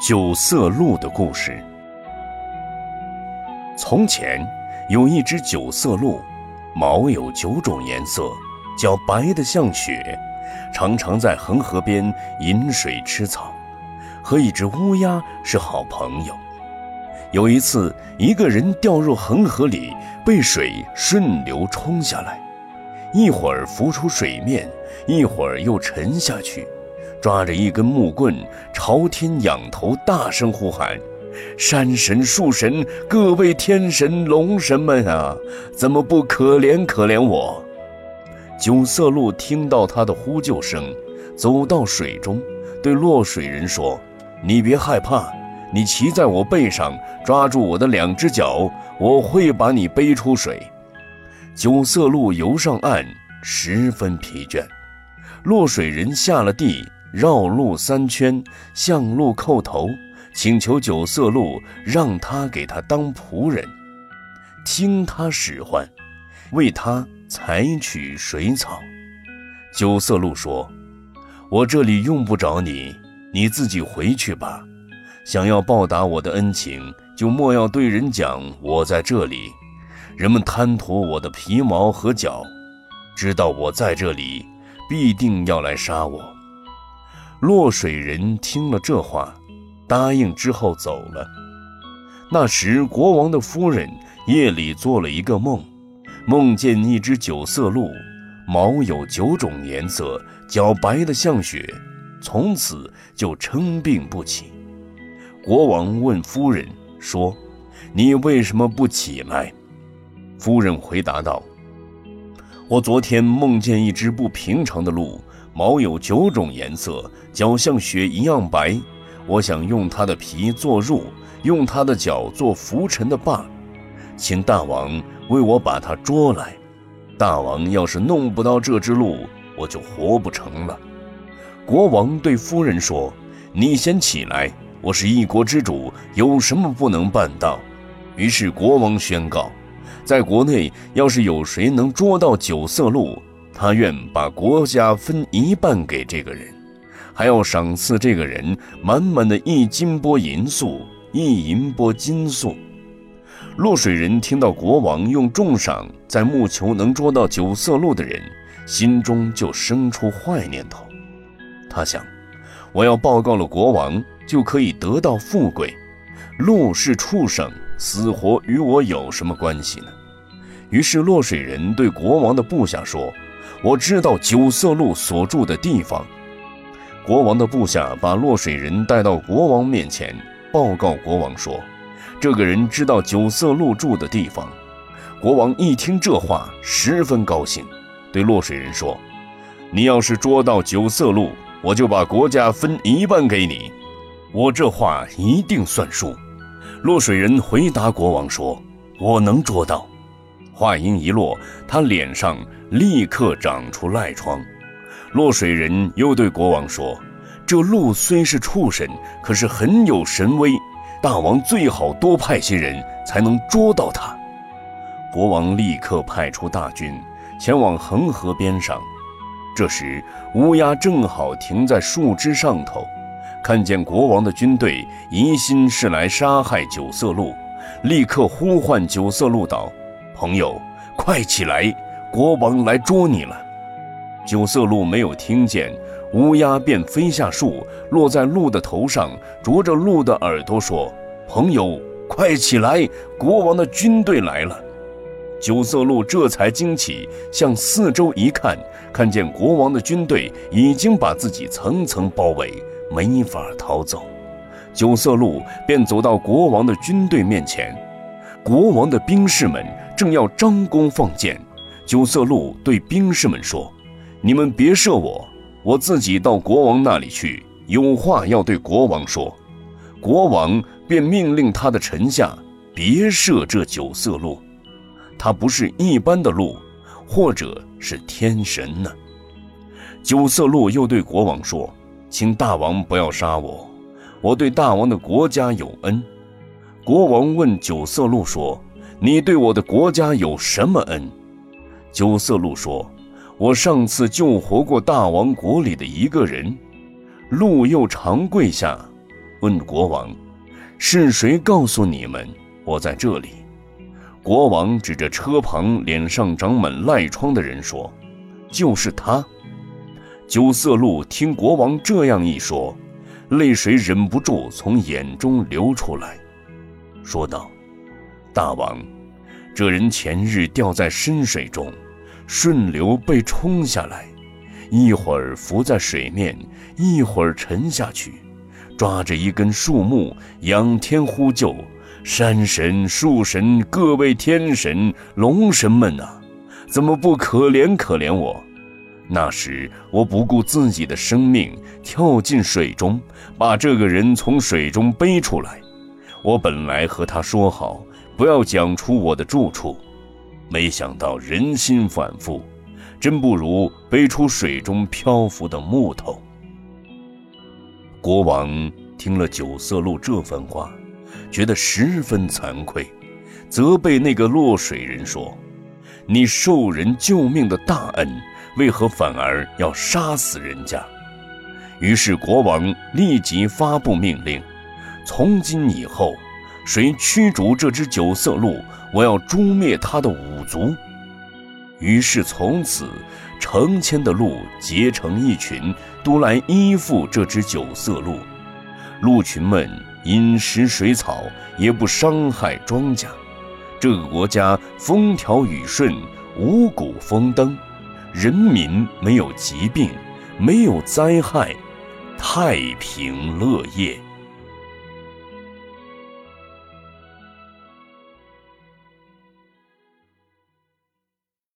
九色鹿的故事。从前有一只九色鹿，毛有九种颜色，脚白得像雪，常常在恒河边饮水吃草，和一只乌鸦是好朋友。有一次，一个人掉入恒河里，被水顺流冲下来，一会儿浮出水面，一会儿又沉下去。抓着一根木棍，朝天仰头，大声呼喊：“山神、树神，各位天神、龙神们啊，怎么不可怜可怜我？”九色鹿听到他的呼救声，走到水中，对落水人说：“你别害怕，你骑在我背上，抓住我的两只脚，我会把你背出水。”九色鹿游上岸，十分疲倦。落水人下了地。绕路三圈，向鹿叩头，请求九色鹿让他给他当仆人，听他使唤，为他采取水草。九色鹿说：“我这里用不着你，你自己回去吧。想要报答我的恩情，就莫要对人讲我在这里。人们贪图我的皮毛和脚，知道我在这里，必定要来杀我。”落水人听了这话，答应之后走了。那时，国王的夫人夜里做了一个梦，梦见一只九色鹿，毛有九种颜色，脚白得像雪，从此就称病不起。国王问夫人说：“你为什么不起来？”夫人回答道：“我昨天梦见一只不平常的鹿。”毛有九种颜色，脚像雪一样白。我想用它的皮做褥，用它的脚做浮尘的把，请大王为我把它捉来。大王要是弄不到这只鹿，我就活不成了。国王对夫人说：“你先起来，我是一国之主，有什么不能办到？”于是国王宣告，在国内要是有谁能捉到九色鹿，他愿把国家分一半给这个人，还要赏赐这个人满满的一金钵银粟，一银钵金粟。落水人听到国王用重赏在木球能捉到九色鹿的人，心中就生出坏念头。他想，我要报告了国王，就可以得到富贵。鹿是畜生，死活与我有什么关系呢？于是落水人对国王的部下说。我知道九色鹿所住的地方。国王的部下把落水人带到国王面前，报告国王说：“这个人知道九色鹿住的地方。”国王一听这话，十分高兴，对落水人说：“你要是捉到九色鹿，我就把国家分一半给你。我这话一定算数。”落水人回答国王说：“我能捉到。”话音一落，他脸上立刻长出癞疮。落水人又对国王说：“这鹿虽是畜生，可是很有神威，大王最好多派些人，才能捉到它。”国王立刻派出大军前往恒河边上。这时，乌鸦正好停在树枝上头，看见国王的军队，疑心是来杀害九色鹿，立刻呼唤九色鹿道。朋友，快起来！国王来捉你了。九色鹿没有听见，乌鸦便飞下树，落在鹿的头上，啄着鹿的耳朵说：“朋友，快起来！国王的军队来了。”九色鹿这才惊起，向四周一看，看见国王的军队已经把自己层层包围，没法逃走。九色鹿便走到国王的军队面前。国王的兵士们正要张弓放箭，九色鹿对兵士们说：“你们别射我，我自己到国王那里去，有话要对国王说。”国王便命令他的臣下别射这九色鹿，他不是一般的鹿，或者是天神呢。九色鹿又对国王说：“请大王不要杀我，我对大王的国家有恩。”国王问九色鹿说：“你对我的国家有什么恩？”九色鹿说：“我上次救活过大王国里的一个人。”鹿又长跪下，问国王：“是谁告诉你们我在这里？”国王指着车旁脸上长满赖疮的人说：“就是他。”九色鹿听国王这样一说，泪水忍不住从眼中流出来，说道：“大王，这人前日掉在深水中，顺流被冲下来。”一会儿浮在水面，一会儿沉下去，抓着一根树木，仰天呼救：“山神、树神、各位天神、龙神们呐，怎么不可怜可怜我？”那时我不顾自己的生命，跳进水中，把这个人从水中背出来。我本来和他说好，不要讲出我的住处，没想到人心反复。真不如背出水中漂浮的木头。国王听了九色鹿这番话，觉得十分惭愧，责备那个落水人说：“你受人救命的大恩，为何反而要杀死人家？”于是国王立即发布命令：“从今以后，谁驱逐这只九色鹿，我要诛灭他的五族。”于是从此，成千的鹿结成一群，都来依附这只九色鹿。鹿群们饮食水草，也不伤害庄稼。这个国家风调雨顺，五谷丰登，人民没有疾病，没有灾害，太平乐业。